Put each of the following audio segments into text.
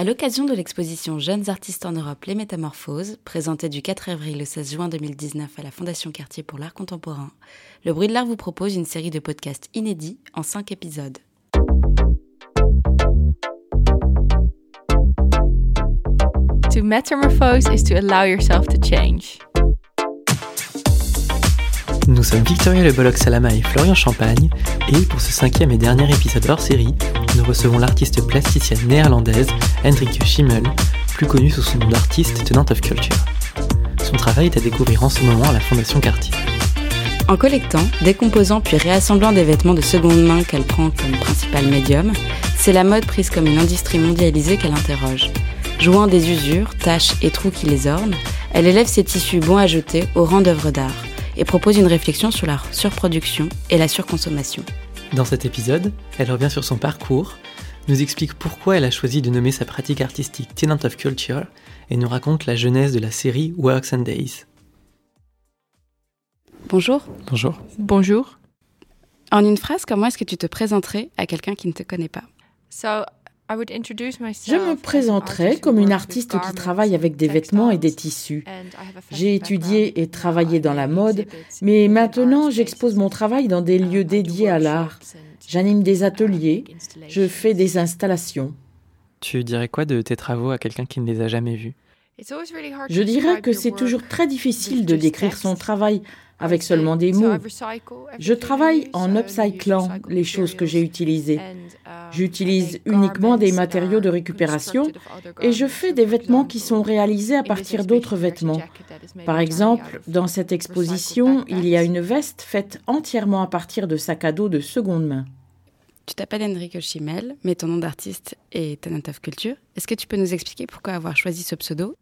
À l'occasion de l'exposition Jeunes artistes en Europe Les Métamorphoses, présentée du 4 avril au 16 juin 2019 à la Fondation Cartier pour l'art contemporain, Le Bruit de l'art vous propose une série de podcasts inédits en 5 épisodes. To metamorphose is to allow yourself to change. Nous sommes Victoria Le Bolloc Salama et Florian Champagne, et pour ce cinquième et dernier épisode hors série, nous recevons l'artiste plasticienne néerlandaise Hendrike Schimmel, plus connue sous son nom d'artiste Tenant of Culture. Son travail est à découvrir en ce moment à la Fondation Cartier. En collectant, décomposant puis réassemblant des vêtements de seconde main qu'elle prend comme principal médium, c'est la mode prise comme une industrie mondialisée qu'elle interroge. Jouant des usures, taches et trous qui les ornent, elle élève ses tissus bons à jeter au rang d'œuvres d'art et propose une réflexion sur la surproduction et la surconsommation. Dans cet épisode, elle revient sur son parcours, nous explique pourquoi elle a choisi de nommer sa pratique artistique Tenant of Culture et nous raconte la genèse de la série Works and Days. Bonjour. Bonjour. Bonjour. En une phrase, comment est-ce que tu te présenterais à quelqu'un qui ne te connaît pas? So, je me présenterai comme une artiste qui travaille avec des vêtements et des tissus. J'ai étudié et travaillé dans la mode, mais maintenant j'expose mon travail dans des lieux dédiés à l'art. J'anime des ateliers, je fais des installations. Tu dirais quoi de tes travaux à quelqu'un qui ne les a jamais vus? Je dirais que c'est toujours très difficile de décrire son travail avec seulement des mots. Je travaille en upcyclant les choses que j'ai utilisées. uh, J'utilise uniquement des matériaux de récupération et je fais des vêtements qui sont réalisés à partir d'autres vêtements. Par exemple, dans cette exposition, il y a une veste faite entièrement à partir de sacs à dos de seconde main. Tu t'appelles Enrique Schimmel, mais ton nom d'artiste est Tenant of Culture. Est-ce que tu peux nous expliquer pourquoi avoir choisi ce pseudo?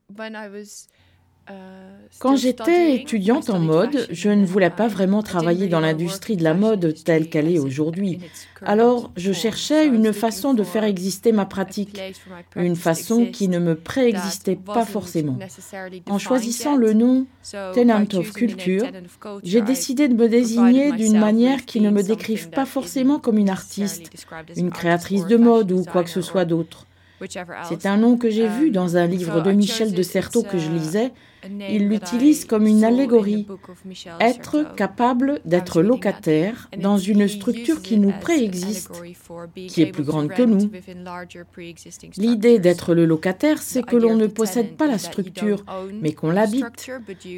Quand j'étais étudiante en mode, je ne voulais pas vraiment travailler dans l'industrie de la mode telle qu'elle est aujourd'hui. Alors, je cherchais une façon de faire exister ma pratique, une façon qui ne me préexistait pas forcément. En choisissant le nom Tenant of Culture, j'ai décidé de me désigner d'une manière qui ne me décrive pas forcément comme une artiste, une créatrice de mode ou quoi que ce soit d'autre. C'est un nom que j'ai vu dans un livre de Michel de Certeau que je lisais. Il l'utilise comme une allégorie. Être capable d'être locataire dans une structure qui nous préexiste, qui est plus grande que nous. L'idée d'être le locataire, c'est que l'on ne possède pas la structure, mais qu'on l'habite.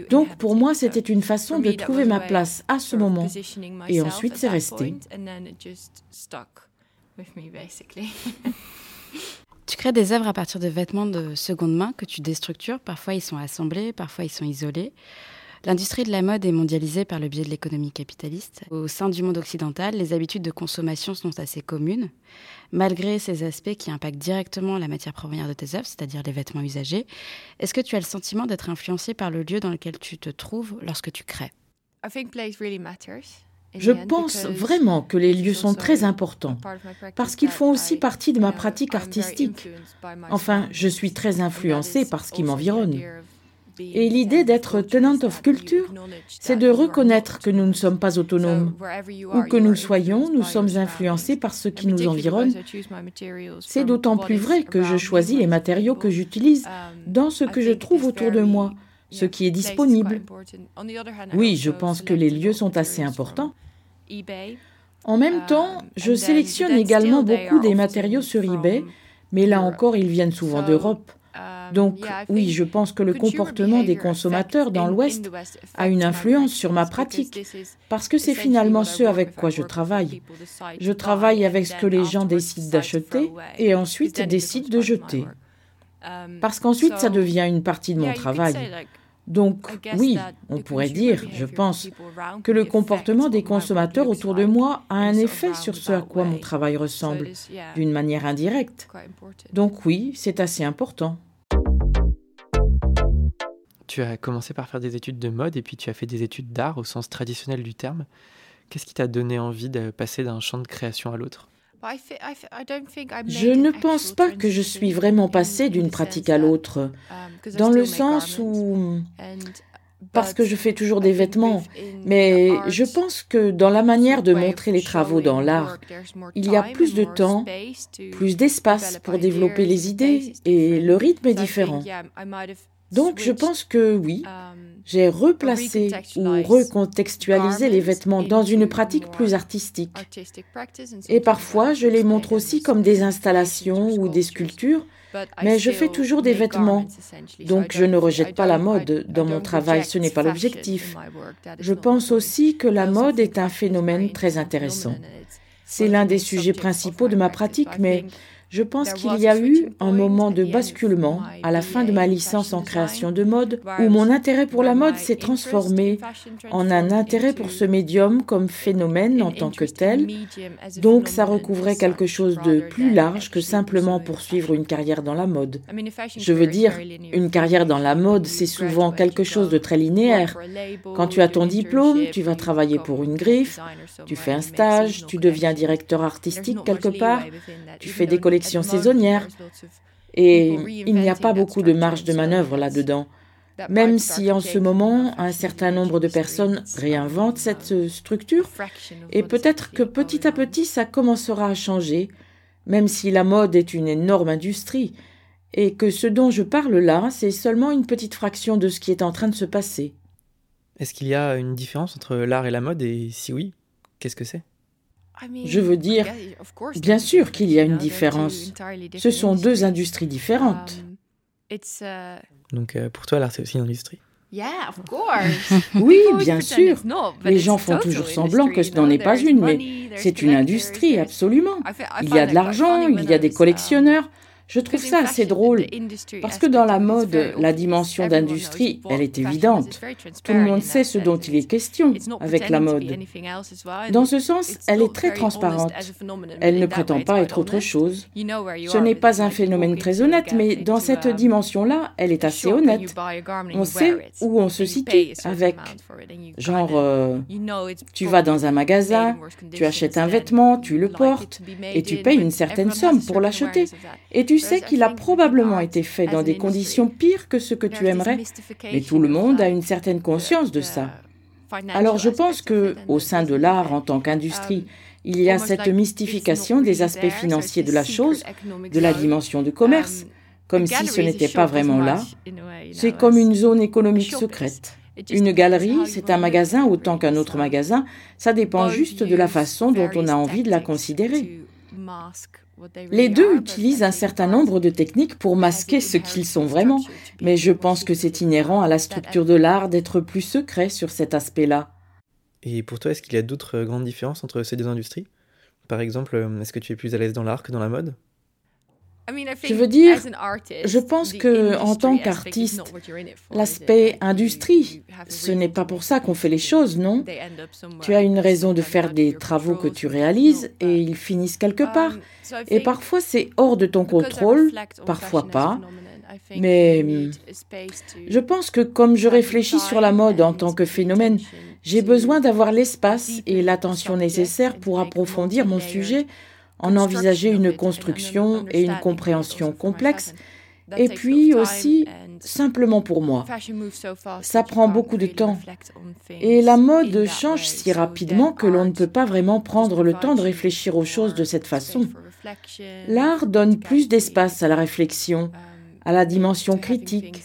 Donc pour moi, c'était une façon de trouver ma place à ce moment. Et ensuite, c'est resté. Tu crées des œuvres à partir de vêtements de seconde main que tu déstructures. Parfois, ils sont assemblés, parfois, ils sont isolés. L'industrie de la mode est mondialisée par le biais de l'économie capitaliste. Au sein du monde occidental, les habitudes de consommation sont assez communes. Malgré ces aspects qui impactent directement la matière première de tes œuvres, c'est-à-dire les vêtements usagés, est-ce que tu as le sentiment d'être influencé par le lieu dans lequel tu te trouves lorsque tu crées? Je pense vraiment que les lieux sont très importants parce qu'ils font aussi partie de ma pratique artistique. Enfin, je suis très influencée par ce qui m'environne. Et l'idée d'être tenant of culture, c'est de reconnaître que nous ne sommes pas autonomes. Où que nous soyons, nous sommes influencés par ce qui nous environne. C'est d'autant plus vrai que je choisis les matériaux que j'utilise dans ce que je trouve autour de moi ce qui est disponible. Oui, je pense que les lieux sont assez importants. En même temps, je sélectionne également beaucoup des matériaux sur eBay, mais là encore, ils viennent souvent d'Europe. Donc oui, je pense que le comportement des consommateurs dans l'Ouest a une influence sur ma pratique, parce que c'est finalement ce avec quoi je travaille. Je travaille avec ce que les gens décident d'acheter et ensuite décident de jeter. Parce qu'ensuite, ça devient une partie de mon travail. Donc oui, on pourrait dire, je pense, que le comportement des consommateurs autour de moi a un effet sur ce à quoi mon travail ressemble, d'une manière indirecte. Donc oui, c'est assez important. Tu as commencé par faire des études de mode et puis tu as fait des études d'art au sens traditionnel du terme. Qu'est-ce qui t'a donné envie de passer d'un champ de création à l'autre? Je ne pense pas que je suis vraiment passée d'une pratique à l'autre, dans le sens où parce que je fais toujours des vêtements, mais je pense que dans la manière de montrer les travaux dans l'art, il y a plus de temps, plus d'espace pour développer les idées et le rythme est différent. Donc je pense que oui, j'ai replacé ou recontextualisé les vêtements dans une pratique plus artistique. Et parfois, je les montre aussi comme des installations ou des sculptures mais je fais toujours des vêtements, donc je ne rejette pas la mode dans mon travail, ce n'est pas l'objectif. Je pense aussi que la mode est un phénomène très intéressant. C'est l'un des sujets principaux de ma pratique, mais je pense qu'il y a eu un moment de basculement à la fin de ma licence en création de mode où mon intérêt pour la mode s'est transformé en un intérêt pour ce médium comme phénomène en tant que tel. Donc ça recouvrait quelque chose de plus large que simplement poursuivre une carrière dans la mode. Je veux dire, une carrière dans la mode, c'est souvent quelque chose de très linéaire. Quand tu as ton diplôme, tu vas travailler pour une griffe, tu fais un stage, tu deviens directeur artistique quelque part, tu fais des collections saisonnière et il n'y a pas beaucoup de marge de manœuvre là-dedans. Même si en ce moment, un certain nombre de personnes réinventent cette structure, et peut-être que petit à petit, ça commencera à changer, même si la mode est une énorme industrie, et que ce dont je parle là, c'est seulement une petite fraction de ce qui est en train de se passer. Est-ce qu'il y a une différence entre l'art et la mode, et si oui, qu'est-ce que c'est? Je veux dire, bien sûr qu'il y a une différence. Ce sont deux industries différentes. Um, uh, Donc euh, pour toi, l'art, c'est aussi une industrie oui, bien sûr. Les gens font toujours semblant que ce n'en est pas une, mais c'est une industrie, absolument. Il y a de l'argent, il y a des um, collectionneurs, je trouve ça assez drôle parce que dans la mode, la dimension d'industrie, elle est évidente. Tout le monde sait ce dont il est question avec la mode. Dans ce sens, elle est très transparente. Elle ne prétend pas être autre chose. Ce n'est pas un phénomène très honnête, mais dans cette dimension-là, elle est assez honnête. On sait où on se situe avec. Genre, euh, tu vas dans un magasin, tu achètes un vêtement, tu le portes, et tu payes une certaine somme pour l'acheter. Et tu sais qu'il a probablement été fait dans des conditions pires que ce que tu aimerais, mais tout le monde a une certaine conscience de ça. Alors je pense que, au sein de l'art en tant qu'industrie, il y a cette mystification des aspects financiers de la chose, de la dimension de commerce, comme si ce n'était pas vraiment là. C'est comme une zone économique secrète. Une galerie, c'est un magasin autant qu'un autre magasin, ça dépend juste de la façon dont on a envie de la considérer. Les deux utilisent un certain nombre de techniques pour masquer ce qu'ils sont vraiment, mais je pense que c'est inhérent à la structure de l'art d'être plus secret sur cet aspect-là. Et pour toi, est-ce qu'il y a d'autres grandes différences entre ces deux industries? Par exemple, euh, est-ce que tu es plus à l'aise dans l'art que dans la mode? Je veux dire, je pense que en tant qu'artiste, l'aspect industrie, ce n'est pas pour ça qu'on fait les choses, non? Tu as une raison de faire des travaux que tu réalises et ils finissent quelque um, part. Et parfois c'est hors de ton contrôle, parfois pas. Mais hmm, je pense que comme je réfléchis sur la mode en tant que phénomène, j'ai besoin d'avoir l'espace et l'attention nécessaire pour approfondir mon sujet en envisager une construction et une compréhension complexe, et puis aussi simplement pour moi. Ça prend beaucoup de temps. Et la mode change si rapidement que l'on ne peut pas vraiment prendre le temps de réfléchir aux choses de cette façon. L'art donne plus d'espace à la réflexion, à la dimension critique,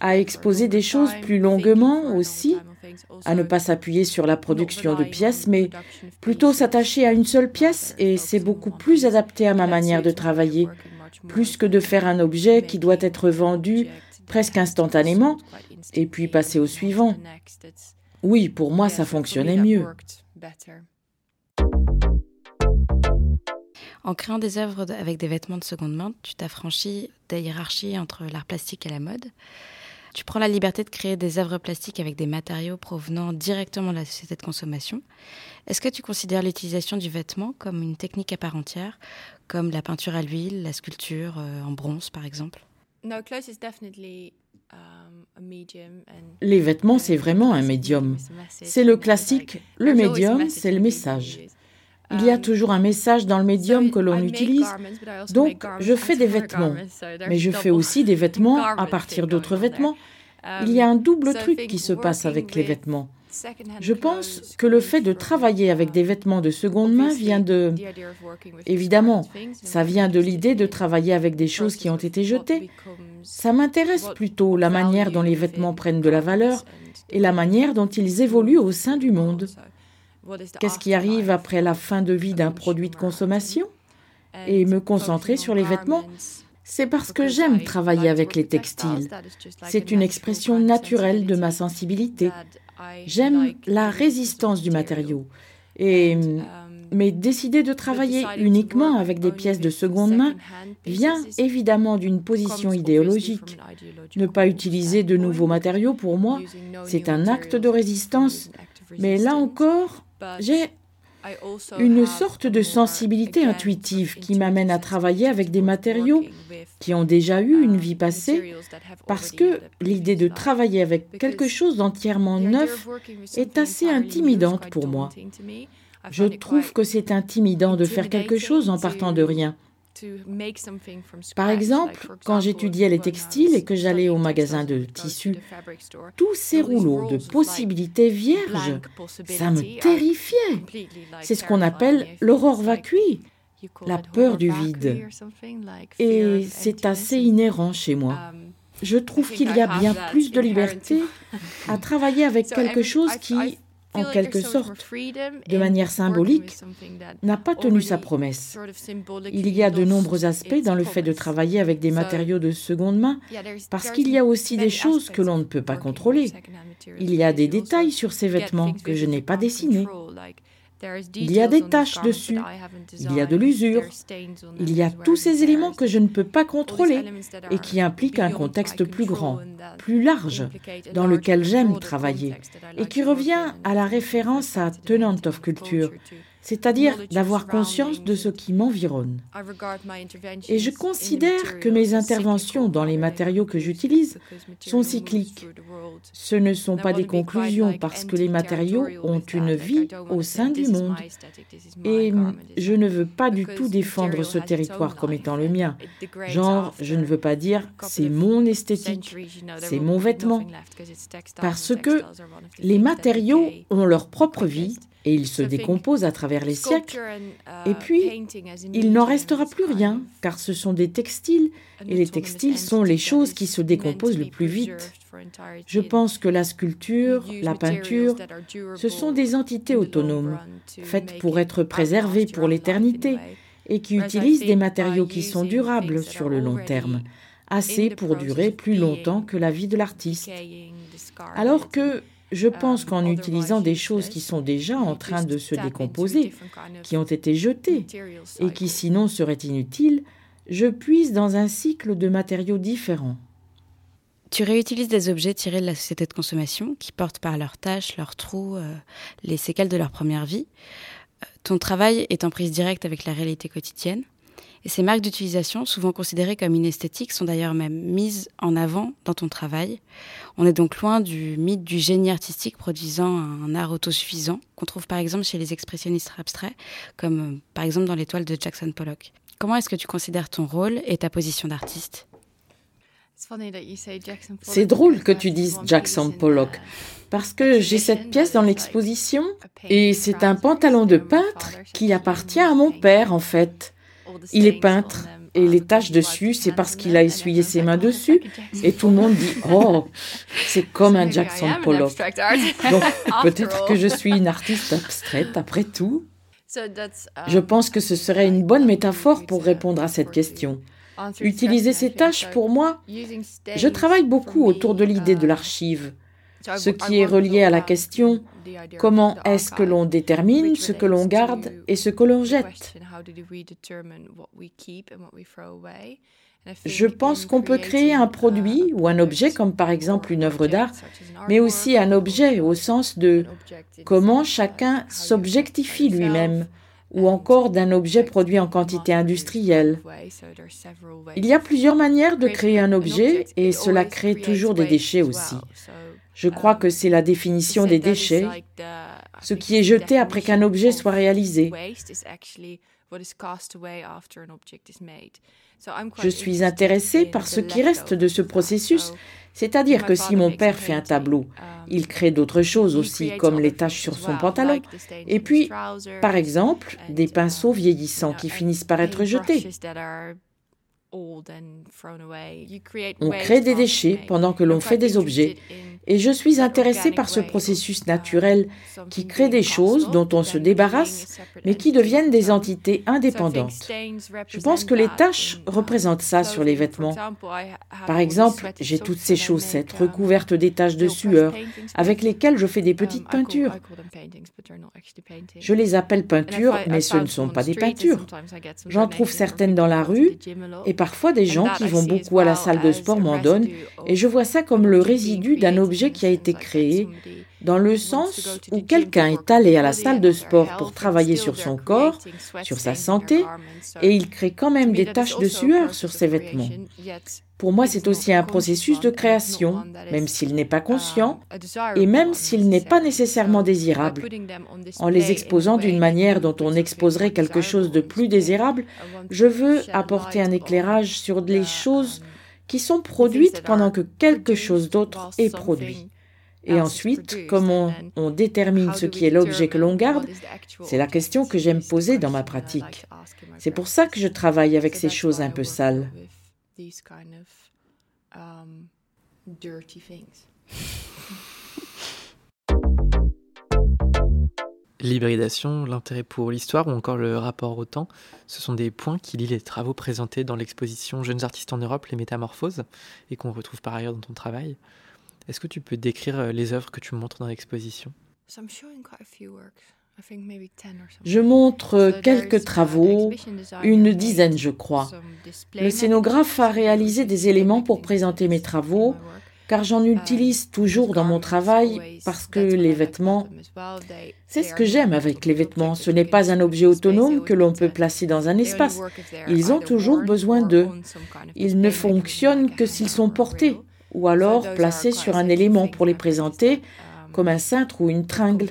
à exposer des choses plus longuement aussi, à ne pas s'appuyer sur la production de pièces, mais plutôt s'attacher à une seule pièce, et c'est beaucoup plus adapté à ma manière de travailler, plus que de faire un objet qui doit être vendu presque instantanément, et puis passer au suivant. Oui, pour moi, ça fonctionnait mieux. En créant des œuvres avec des vêtements de seconde main, tu t'affranchis des hiérarchies entre l'art plastique et la mode. Tu prends la liberté de créer des œuvres plastiques avec des matériaux provenant directement de la société de consommation. Est-ce que tu considères l'utilisation du vêtement comme une technique à part entière, comme la peinture à l'huile, la sculpture euh, en bronze par exemple? Um, Les vêtements, c'est vraiment un médium. C'est le classique, le médium, c'est le message. Il y a um, toujours un message dans le médium que l'on utilise. Donc, je fais des vêtements, mais je fais aussi des vêtements à partir d'autres vêtements. il y a un double truc qui se passe avec les vêtements. Je pense que le fait de travailler avec des vêtements de seconde main vient de... Évidemment, ça vient de l'idée de travailler avec des choses qui ont été jetées. Ça m'intéresse plutôt la manière dont les vêtements prennent de la valeur et la manière dont ils évoluent au sein du monde. Qu'est-ce qui arrive après la fin de vie d'un produit de consommation Et me concentrer sur les vêtements, c'est parce que j'aime travailler avec les textiles. C'est une expression naturelle de ma sensibilité. J'aime la résistance du matériau. Et, um, mais décider de travailler uniquement avec des pièces de seconde main vient évidemment d'une position idéologique. Ne pas utiliser de nouveaux matériaux, pour moi, c'est un acte de résistance. Mais là encore, j'ai une sorte de sensibilité intuitive qui m'amène à travailler avec des matériaux qui ont déjà eu une vie passée, parce que l'idée de travailler avec quelque chose d'entièrement neuf est assez intimidante pour moi. Je trouve que c'est intimidant de faire quelque chose en partant de rien. Par exemple, quand j'étudiais les textiles et que j'allais au magasin de tissus, tous ces rouleaux de possibilités vierges, ça me terrifiait. C'est ce qu'on appelle l'aurore vacui, la peur du vide. Et c'est assez inhérent chez moi. Um, Je trouve qu'il y a bien plus de liberté à travailler avec quelque chose qui, en quelque sorte, de manière symbolique, n'a pas tenu sa promesse. Il y a de nombreux aspects dans le fait de travailler avec des matériaux de seconde main, parce qu'il y a aussi des choses que l'on ne peut pas contrôler. Il y a des détails sur ces vêtements que je n'ai pas dessinés. Il y a des taches dessus, il y a de l'usure, il y a tous ces éléments que je ne peux pas contrôler et qui impliquent un contexte plus grand, plus large, dans lequel j'aime travailler, et qui revient à la référence à Tenant of Culture, c'est-à-dire d'avoir conscience de ce qui m'environne. Et je considère que mes interventions dans les matériaux que j'utilise sont cycliques. Ce ne sont pas des conclusions parce que les matériaux ont une vie au sein du monde. Et je ne veux pas du tout défendre ce territoire comme étant le mien. Genre, je ne veux pas dire c'est mon esthétique, c'est mon vêtement. Parce que les matériaux ont leur propre vie et il se décompose à travers les siècles. Uh, et puis, il n'en restera plus rien, car ce sont des textiles, et les textiles sont les choses qui se décomposent le plus vite. Je pense que la sculpture, la peinture, ce sont des entités autonomes, faites pour être préservées pour l'éternité, et qui utilisent des matériaux qui sont durables sur le long terme, assez pour durer plus longtemps que la vie de l'artiste. Alors que je pense qu'en utilisant des choses qui sont déjà en train de se décomposer, qui ont été jetées et qui sinon seraient inutiles, je puise dans un cycle de matériaux différents. Tu réutilises des objets tirés de la société de consommation qui portent par leurs tâches, leurs trous, euh, les séquelles de leur première vie. Euh, ton travail est en prise directe avec la réalité quotidienne. Et ces marques d'utilisation, souvent considérées comme inesthétiques, sont d'ailleurs même mises en avant dans ton travail. On est donc loin du mythe du génie artistique produisant un art autosuffisant, qu'on trouve par exemple chez les expressionnistes abstraits, comme euh, par exemple dans l'étoile de Jackson Pollock. Comment est-ce que tu considères ton rôle et ta position d'artiste? C'est drôle que tu dises Jackson Pollock, parce que j'ai cette pièce dans l'exposition et c'est un pantalon de peintre qui appartient à mon père en fait. Il est peintre et les taches dessus, c'est parce qu'il a essuyé ses mains dessus. Et tout le monde dit Oh, c'est comme un Jackson Pollock. Donc peut-être que je suis une artiste abstraite après tout. Je pense que ce serait une bonne métaphore pour répondre à cette question. Utiliser ces tâches, pour moi, je travaille beaucoup autour de l'idée de l'archive, ce qui est relié à la question Comment est-ce que l'on détermine ce que l'on garde et ce que l'on jette? je pense qu'on peut créer un produit ou un objet comme par exemple une œuvre d'art, mais aussi un objet au sens de comment chacun s'objectifie lui-même ou encore d'un objet produit en quantité industrielle. Il y a plusieurs manières de créer un objet et cela crée toujours des déchets aussi. Je crois que c'est la définition des déchets, ce qui est jeté après qu'un objet soit réalisé. Je suis intéressée par ce qui reste de ce processus C'est-à-dire que si mon père fait un tableau, il crée d'autres choses aussi, comme les taches sur son pantalon. Et puis, par exemple, des pinceaux vieillissants qui finissent par être jetés. On crée des déchets pendant que l'on fait des objets. Et je suis intéressée par ce processus naturel qui crée des choses dont on se débarrasse, mais qui deviennent des entités indépendantes. Je pense que les taches représentent ça sur les vêtements. Par exemple, j'ai toutes ces chaussettes recouvertes des taches de sueur avec lesquelles je fais des petites peintures. Je les appelle peintures, mais ce ne sont pas des peintures. J'en trouve certaines dans la rue et parfois des gens qui vont beaucoup à la salle de sport m'en donnent et je vois ça comme le résidu d'un objet qui a été créé dans le sens où quelqu'un est allé à la salle de sport pour travailler sur son corps, sur sa santé, et il crée quand même des taches de sueur sur ses vêtements. Pour moi, c'est aussi un processus de création, même s'il n'est pas conscient, et même s'il n'est pas nécessairement désirable. En les exposant d'une manière dont on exposerait quelque chose de plus désirable, je veux apporter un éclairage sur les choses qui sont produites pendant que quelque chose d'autre est produit. Et ensuite, comment on, détermine ce qui est l'objet que l'on garde, c'est la question que j'aime poser dans ma pratique. C'est pour ça que je travaille avec ces choses un peu sales. L'hybridation, l'intérêt pour l'histoire ou encore le rapport au temps, ce sont des points qui lient les travaux présentés dans l'exposition Jeunes artistes en Europe, les métamorphoses, et qu'on retrouve par ailleurs dans ton travail. Est-ce que tu peux décrire euh, les œuvres que tu montres dans l'exposition? Je montre quelques travaux, une dizaine je crois. Le scénographe a réalisé des éléments pour présenter mes travaux, car j'en utilise toujours dans mon travail parce que les vêtements, c'est ce que j'aime avec les vêtements. Ce n'est pas un objet autonome que l'on peut placer dans un espace. Ils ont toujours besoin d'eux. Ils ne fonctionnent que s'ils sont portés ou alors placés sur un élément pour les présenter comme un cintre ou une tringle.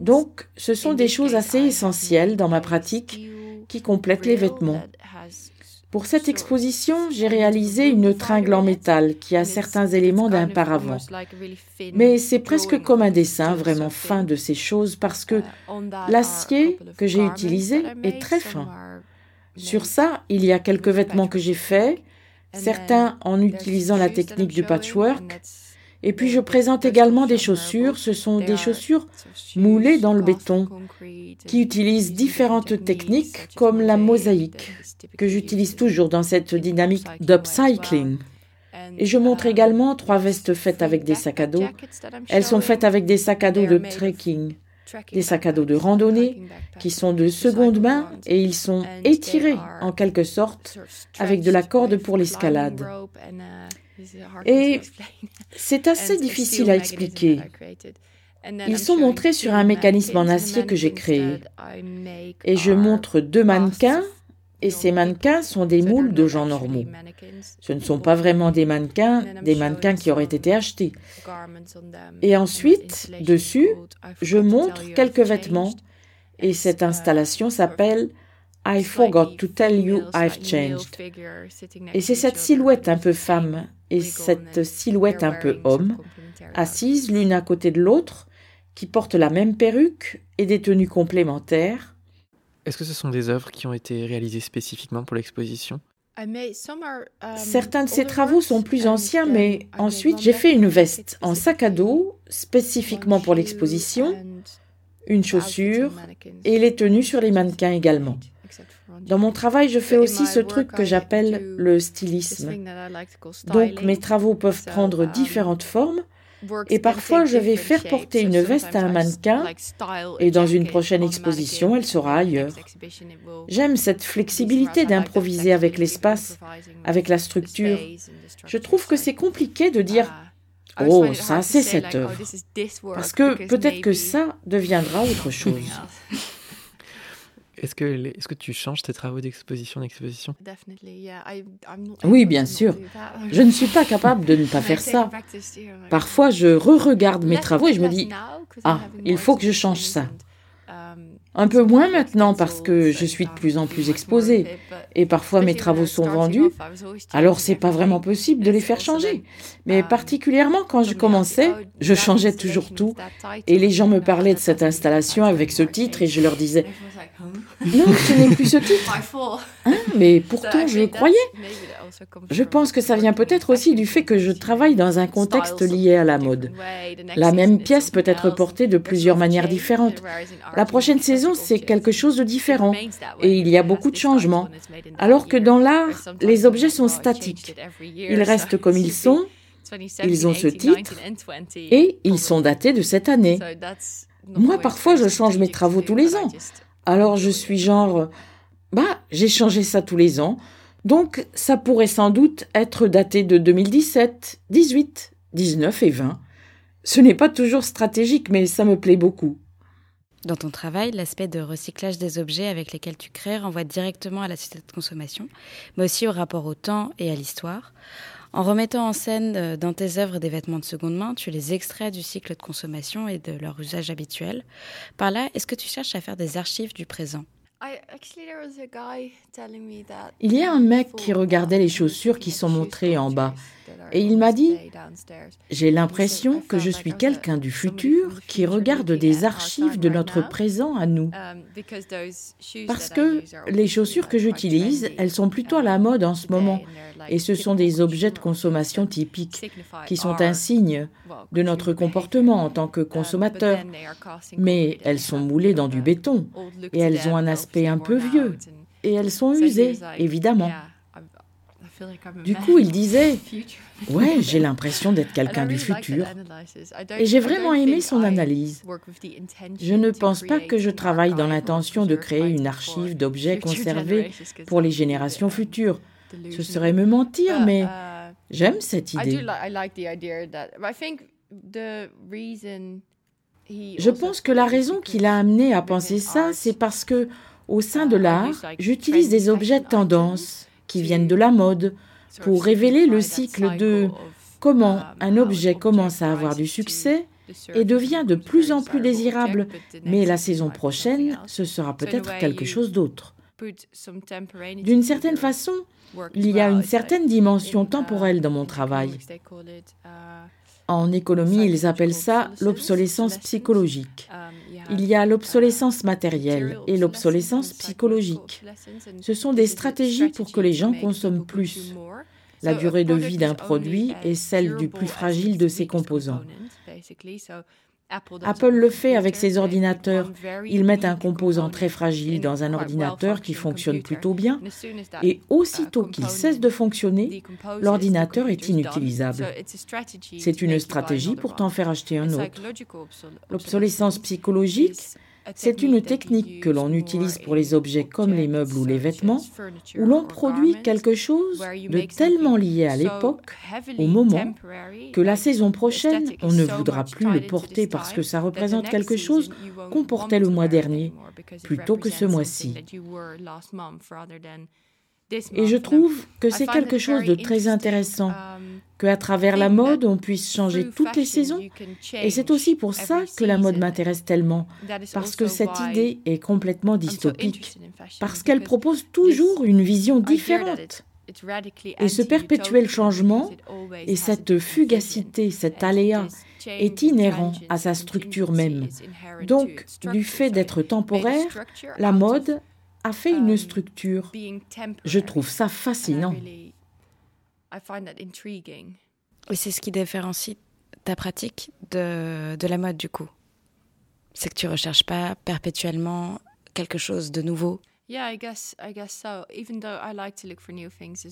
Donc, ce sont des choses assez essentielles dans ma pratique qui complètent les vêtements. Pour cette exposition, j'ai réalisé une tringle en métal qui a certains éléments d'un paravent. Mais c'est presque comme un dessin vraiment fin de ces choses parce que l'acier que j'ai utilisé est très fin. Sur ça, il y a quelques vêtements que j'ai faits, certains en utilisant la technique du patchwork, et puis je présente également des chaussures. Ce sont des chaussures moulées dans le béton qui utilisent différentes techniques comme la mosaïque que j'utilise toujours dans cette dynamique d'upcycling. Et je montre également trois vestes faites avec des sacs à dos. Elles sont faites avec des sacs à dos de trekking, des sacs à dos de randonnée qui sont de seconde main et ils sont étirés en quelque sorte avec de la corde pour l'escalade. Et c'est assez difficile à expliquer. Ils sont montrés sur un mécanisme en acier que j'ai créé. Et je montre deux mannequins, et ces mannequins sont des moules de gens normaux. Ce ne sont pas vraiment des mannequins, des mannequins qui auraient été achetés. Et ensuite, dessus, je montre quelques vêtements, et cette installation s'appelle I forgot to tell you I've changed. Et c'est cette silhouette un peu femme et cette silhouette un peu homme, assises l'une à côté de l'autre, qui portent la même perruque et des tenues complémentaires. Est-ce que ce sont des œuvres qui ont été réalisées spécifiquement pour l'exposition? Um, Certains de ces travaux sont plus anciens, mais ensuite j'ai fait une veste en sac à dos spécifiquement pour l'exposition, une chaussure et les tenues sur les mannequins également. Dans mon travail, je fais aussi ce truc que j'appelle le stylisme. Donc mes travaux peuvent prendre um, différentes formes. Et parfois, je vais faire porter une veste à un mannequin et dans une prochaine exposition, elle sera ailleurs. J'aime cette flexibilité d'improviser avec l'espace, avec la structure. Je trouve que c'est compliqué de dire uh, Oh, ça, c'est cette œuvre. Oh, Parce que peut-être que ça deviendra autre chose. Est-ce que, est que tu changes tes travaux d'exposition d'exposition? Oui, bien sûr. Je ne suis pas capable de ne pas faire ça. Parfois, je re-regarde mes travaux et je me dis, ah, il faut que je change ça. Un peu moins maintenant parce que je suis de plus en plus exposée et parfois mes travaux sont vendus, alors c'est pas vraiment possible de les faire changer. Mais particulièrement quand je commençais, je changeais toujours tout et les gens me parlaient de cette installation avec ce titre et je leur disais non, ce n'est plus ce titre. Hein, mais pourtant, je croyais. Je pense que ça vient peut-être aussi du fait que je travaille dans un contexte lié à la mode. La même pièce peut être portée de plusieurs manières différentes. La prochaine saison, c'est quelque chose de différent et il y a beaucoup de changements. Alors que dans l'art, les objets sont statiques. Ils restent comme ils sont, ils ont ce titre et ils sont datés de cette année. Moi, parfois, je change mes travaux tous les ans. Alors je suis genre, bah, j'ai changé ça tous les ans, donc ça pourrait sans doute être daté de 2017, 18, 19 et 20. Ce n'est pas toujours stratégique, mais ça me plaît beaucoup. Dans ton travail, l'aspect de recyclage des objets avec lesquels tu crées renvoie directement à la société de consommation, mais aussi au rapport au temps et à l'histoire. En remettant en scène euh, dans tes œuvres des vêtements de seconde main, tu les extrais du cycle de consommation et de leur usage habituel. Par là, est-ce que tu cherches à faire des archives du présent? Il y a un mec qui regardait les chaussures qui sont montrées en bas. et il m'a dit, j'ai l'impression que je suis quelqu'un du futur qui regarde des archives de notre présent à nous. Parce que les chaussures que j'utilise, elles sont plutôt à la mode en ce moment. et ce sont des objets de consommation typiques qui sont un signe de notre comportement en tant que consommateur. Mais elles sont moulées dans du béton et elles ont un aspect un peu vieux et elles sont usées, évidemment. Du coup, il disait, ouais, j'ai l'impression d'être quelqu'un du futur. Et j'ai vraiment aimé son analyse. Je ne pense pas que je travaille dans l'intention de créer une archive d'objets conservés pour les générations futures. Ce serait me mentir, mais uh, j'aime cette idée. Je pense que la raison qui l'a amené à penser ça, c'est parce que, au sein de l'art, j'utilise des objets de tendance qui viennent de la mode pour révéler le cycle de comment un objet commence à avoir du succès et devient de plus en plus désirable, mais la saison prochaine, ce sera peut-être quelque chose d'autre. D'une certaine façon, il y a une certaine dimension temporelle dans mon travail. En économie, ils appellent ça l'obsolescence psychologique. Il y a l'obsolescence matérielle et l'obsolescence psychologique. Ce sont des stratégies pour que les gens consomment plus. La durée de vie d'un produit est celle du plus fragile de ses composants. Apple le fait avec ses ordinateurs. Ils mettent un composant très fragile dans un ordinateur qui fonctionne plutôt bien et aussitôt qu'il cesse de fonctionner, l'ordinateur est inutilisable. C'est une stratégie pour t'en faire acheter un autre. L'obsolescence psychologique, c'est une technique que l'on utilise pour les objets comme les meubles ou les vêtements, où l'on produit quelque chose de tellement lié à l'époque, au moment, que la saison prochaine, on ne voudra plus le porter parce que ça représente quelque chose qu'on portait le mois dernier, plutôt que ce mois-ci. Et je trouve que c'est quelque chose de très intéressant, qu'à travers la mode, on puisse changer toutes les saisons. Et c'est aussi pour ça que la mode m'intéresse tellement, parce que cette idée est complètement dystopique, parce qu'elle propose toujours une vision différente. Et ce perpétuel changement et cette fugacité, cet aléa, est inhérent à sa structure même. Donc, du fait d'être temporaire, la mode a fait une um, structure. Je trouve ça fascinant. Et c'est ce qui différencie ta pratique de, de la mode du coup. C'est que tu recherches pas perpétuellement quelque chose de nouveau.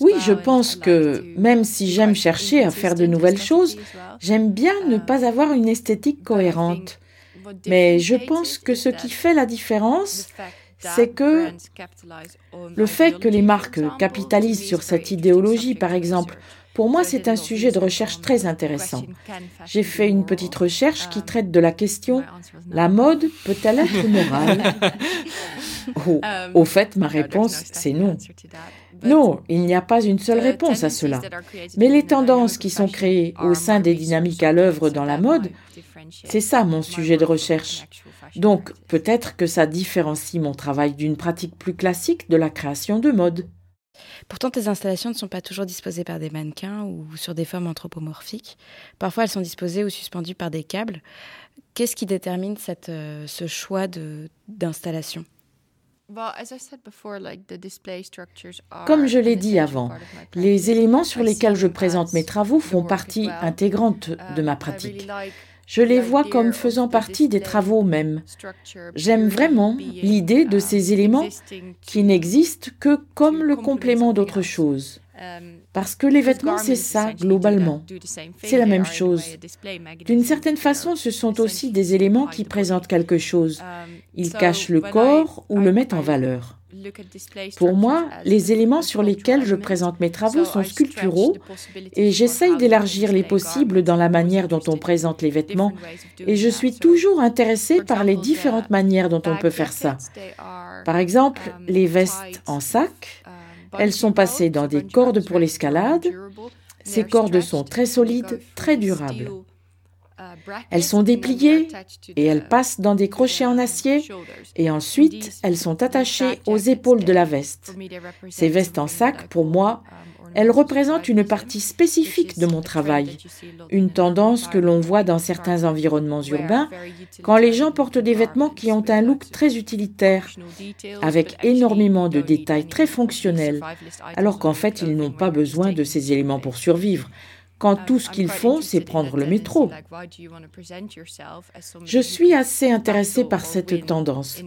Oui, je pense que même si j'aime chercher à faire de nouvelles choses, j'aime bien ne um, pas avoir une esthétique cohérente. Mais je pense que ce qui fait la différence, c'est que le fait que les marques capitalisent sur cette idéologie, par exemple, pour moi, c'est un sujet de recherche très intéressant. J'ai fait une petite recherche qui traite de la question la mode peut-elle être morale? Au fait, ma réponse, c'est non. Non, il n'y a pas une seule réponse à cela. Mais les tendances qui sont créées au sein des dynamiques à l'œuvre dans la mode, c'est ça mon sujet de recherche. Donc peut-être que ça différencie mon travail d'une pratique plus classique de la création de mode. Pourtant, tes installations ne sont pas toujours disposées par des mannequins ou sur des formes anthropomorphiques. Parfois, elles sont disposées ou suspendues par des câbles. Qu'est-ce qui détermine cette, euh, ce choix d'installation? Comme je l'ai dit avant, les éléments sur lesquels je présente mes travaux font partie intégrante de ma pratique. Je les vois comme faisant partie des travaux mêmes. J'aime vraiment l'idée de ces éléments qui n'existent que comme le complément d'autre chose. Parce que les vêtements, c'est ça, globalement. C'est la même chose. D'une certaine façon, ce sont aussi des éléments qui présentent quelque chose. Ils cachent le corps ou le mettent en valeur. Pour moi, les éléments sur lesquels je présente mes travaux sont sculpturaux et j'essaye d'élargir les possibles dans la manière dont on présente les vêtements et je suis toujours intéressée par les différentes manières dont on peut faire ça. Par exemple, les vestes en sac, elles sont passées dans des cordes pour l'escalade. Ces cordes sont très solides, très durables. Elles sont dépliées et elles passent dans des crochets en acier et ensuite elles sont attachées aux épaules de la veste. Ces vestes en sac, pour moi, elles représentent une partie spécifique de mon travail, une tendance que l'on voit dans certains environnements urbains quand les gens portent des vêtements qui ont un look très utilitaire, avec énormément de détails très fonctionnels, alors qu'en fait ils n'ont pas besoin de ces éléments pour survivre quand tout ce qu'ils font, c'est prendre le métro. Je suis assez intéressée par cette tendance.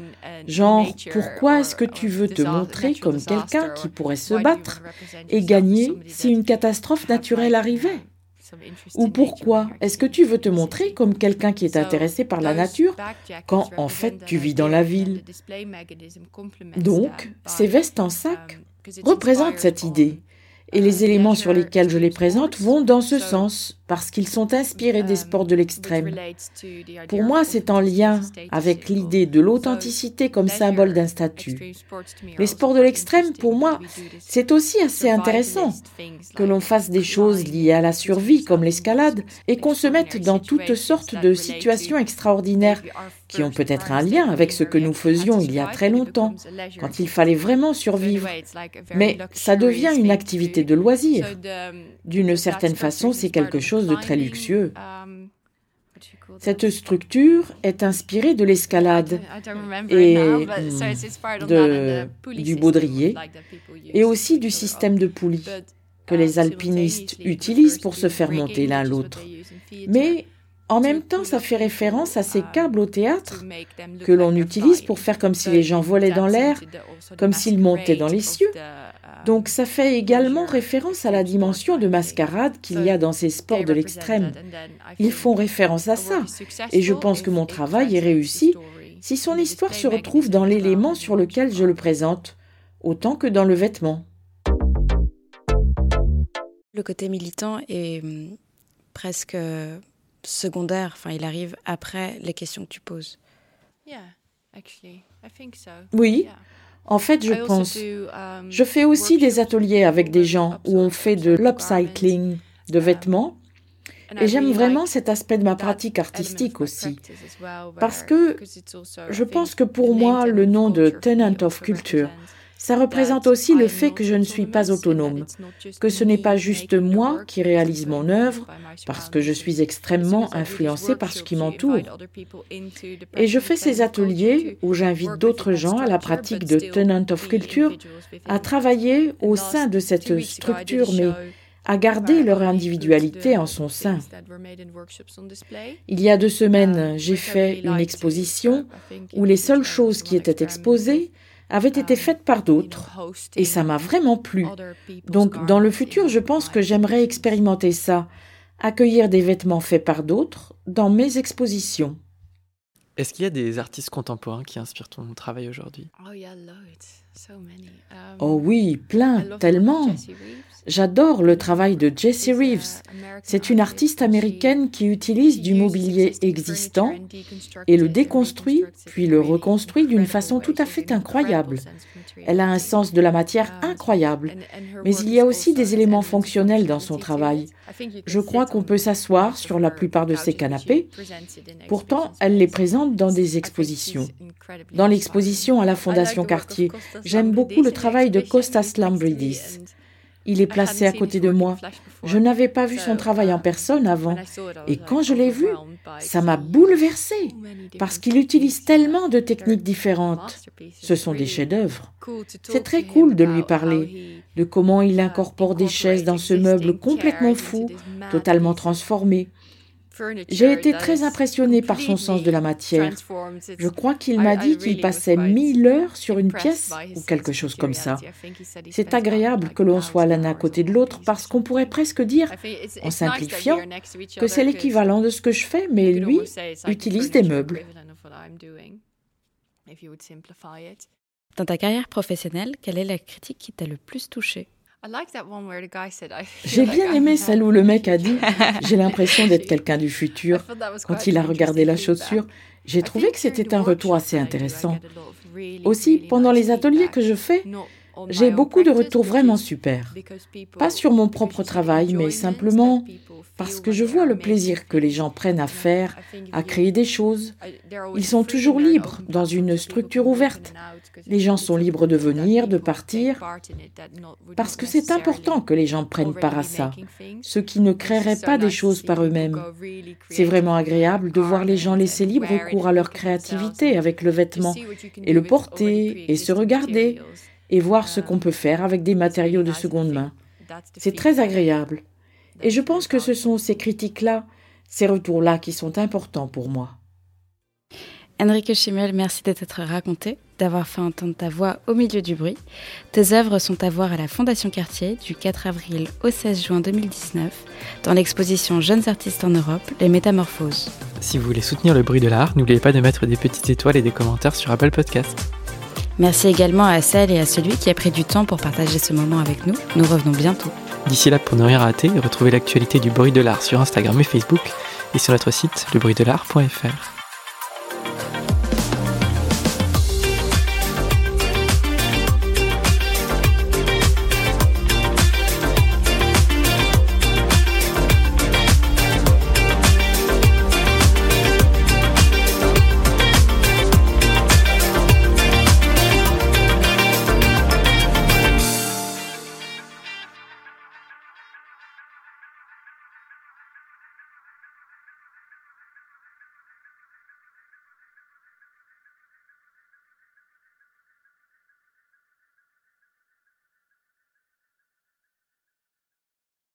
Genre, pourquoi est-ce que tu veux te montrer comme quelqu'un qui pourrait se battre et gagner si une catastrophe naturelle arrivait? ou pourquoi est-ce que tu veux te montrer comme quelqu'un qui est intéressé par la nature quand en fait tu vis dans la ville? Donc, ces vestes en sac représentent cette idée. Et les éléments sur lesquels je les présente vont dans ce sens, parce qu'ils sont inspirés des sports de l'extrême. Pour moi, c'est en lien avec l'idée de l'authenticité comme symbole d'un statut. Les sports de l'extrême, pour moi, c'est aussi assez intéressant que l'on fasse des choses liées à la survie comme l'escalade et qu'on se mette dans toutes sortes de situations extraordinaires qui ont peut-être un lien avec ce que nous faisions il y a très longtemps, quand il fallait vraiment survivre. Mais ça devient une activité de loisir. D'une certaine façon, c'est quelque chose de très luxueux. Cette structure est inspirée de l'escalade et du baudrier et aussi du système de poulies que les alpinistes utilisent pour se faire monter l'un l'autre. Mais en même temps, ça fait référence à ces câbles au théâtre que l'on utilise pour faire comme si les gens volaient dans l'air, comme s'ils montaient dans les cieux. Donc ça fait également référence à la dimension de mascarade qu'il y a dans ces sports de l'extrême. Ils font référence à ça. Et je pense que mon travail est réussi si son histoire se retrouve dans l'élément sur lequel je le présente, autant que dans le vêtement. Le côté militant est hum, presque secondaire, enfin il arrive après les questions que tu poses. Oui, en fait, je pense. Um, je fais aussi des ateliers avec des gens où on fait de l'upcycling de vêtements. Et j'aime vraiment cet aspect de ma pratique artistique aussi. Parce que je pense que pour moi, le nom de Tenant of Culture ça représente aussi le fait que je ne suis pas autonome, que ce n'est pas juste moi qui réalise mon œuvre, parce que je suis extrêmement influencée par ce qui m'entoure. Et je fais ces ateliers où j'invite d'autres gens à la pratique de Tenant of Culture à travailler au sein de cette structure, mais à garder leur individualité en son sein. Il y a deux semaines, j'ai fait une exposition où les seules choses qui étaient exposées avait été faite par d'autres et ça m'a vraiment plu. Donc dans le futur, je pense que j'aimerais expérimenter ça, accueillir des vêtements faits par d'autres dans mes expositions. Est-ce qu'il y a des artistes contemporains qui inspirent ton travail aujourd'hui? Oh oui, plein, tellement. J'adore le travail de Jessie Reeves. C'est une artiste américaine qui utilise du mobilier existant et le déconstruit, puis le reconstruit d'une façon tout à fait incroyable. Elle a un sens de la matière incroyable, mais il y a aussi des éléments fonctionnels dans son travail. Je crois qu'on peut s'asseoir sur la plupart de ces canapés. Pourtant, elle les présente dans des expositions. Dans l'exposition à la Fondation Cartier, j'aime beaucoup le travail de Kostas Lambridis. Il est placé à côté de moi. Je n'avais pas vu son travail en personne avant. Et quand je l'ai vu, ça m'a bouleversé parce qu'il utilise tellement de techniques différentes. Ce sont des chefs-d'œuvre. C'est très cool de lui parler, de comment il incorpore des chaises dans ce meuble complètement fou, totalement transformé. J'ai été très impressionnée par son sens de la matière. Je crois qu'il m'a dit qu'il passait mille heures sur une pièce ou quelque chose comme ça. C'est agréable que l'on soit l'un à côté de l'autre parce qu'on pourrait presque dire, en simplifiant, que c'est l'équivalent de ce que je fais, mais lui utilise des meubles. Dans ta carrière professionnelle, quelle est la critique qui t'a le plus touché j'ai bien aimé celle où le mec a dit J'ai l'impression d'être quelqu'un du futur. Quand il a regardé la chaussure, j'ai trouvé que c'était un retour assez intéressant. Aussi, pendant les ateliers que je fais, j'ai beaucoup de retours vraiment super. Pas sur mon propre travail, mais simplement parce que je vois le plaisir que les gens prennent à faire, à créer des choses. Ils sont toujours libres dans une structure ouverte. Les gens sont libres de venir, de partir, parce que c'est important que les gens prennent part à ça, ceux qui ne créeraient pas des choses par eux-mêmes. C'est vraiment agréable de voir les gens laisser libre cours à leur créativité avec le vêtement, et le porter, et se regarder, et voir ce qu'on peut faire avec des matériaux de seconde main. C'est très agréable. Et je pense que ce sont ces critiques-là, ces retours-là qui sont importants pour moi. Enrique Schimmel, merci de t'être raconté, d'avoir fait entendre ta voix au milieu du bruit. Tes œuvres sont à voir à la Fondation Cartier du 4 avril au 16 juin 2019 dans l'exposition Jeunes artistes en Europe, les Métamorphoses. Si vous voulez soutenir le bruit de l'art, n'oubliez pas de mettre des petites étoiles et des commentaires sur Apple Podcast. Merci également à celle et à celui qui a pris du temps pour partager ce moment avec nous. Nous revenons bientôt. D'ici là, pour ne rien rater, retrouvez l'actualité du bruit de l'art sur Instagram et Facebook et sur notre site lebruitdelart.fr.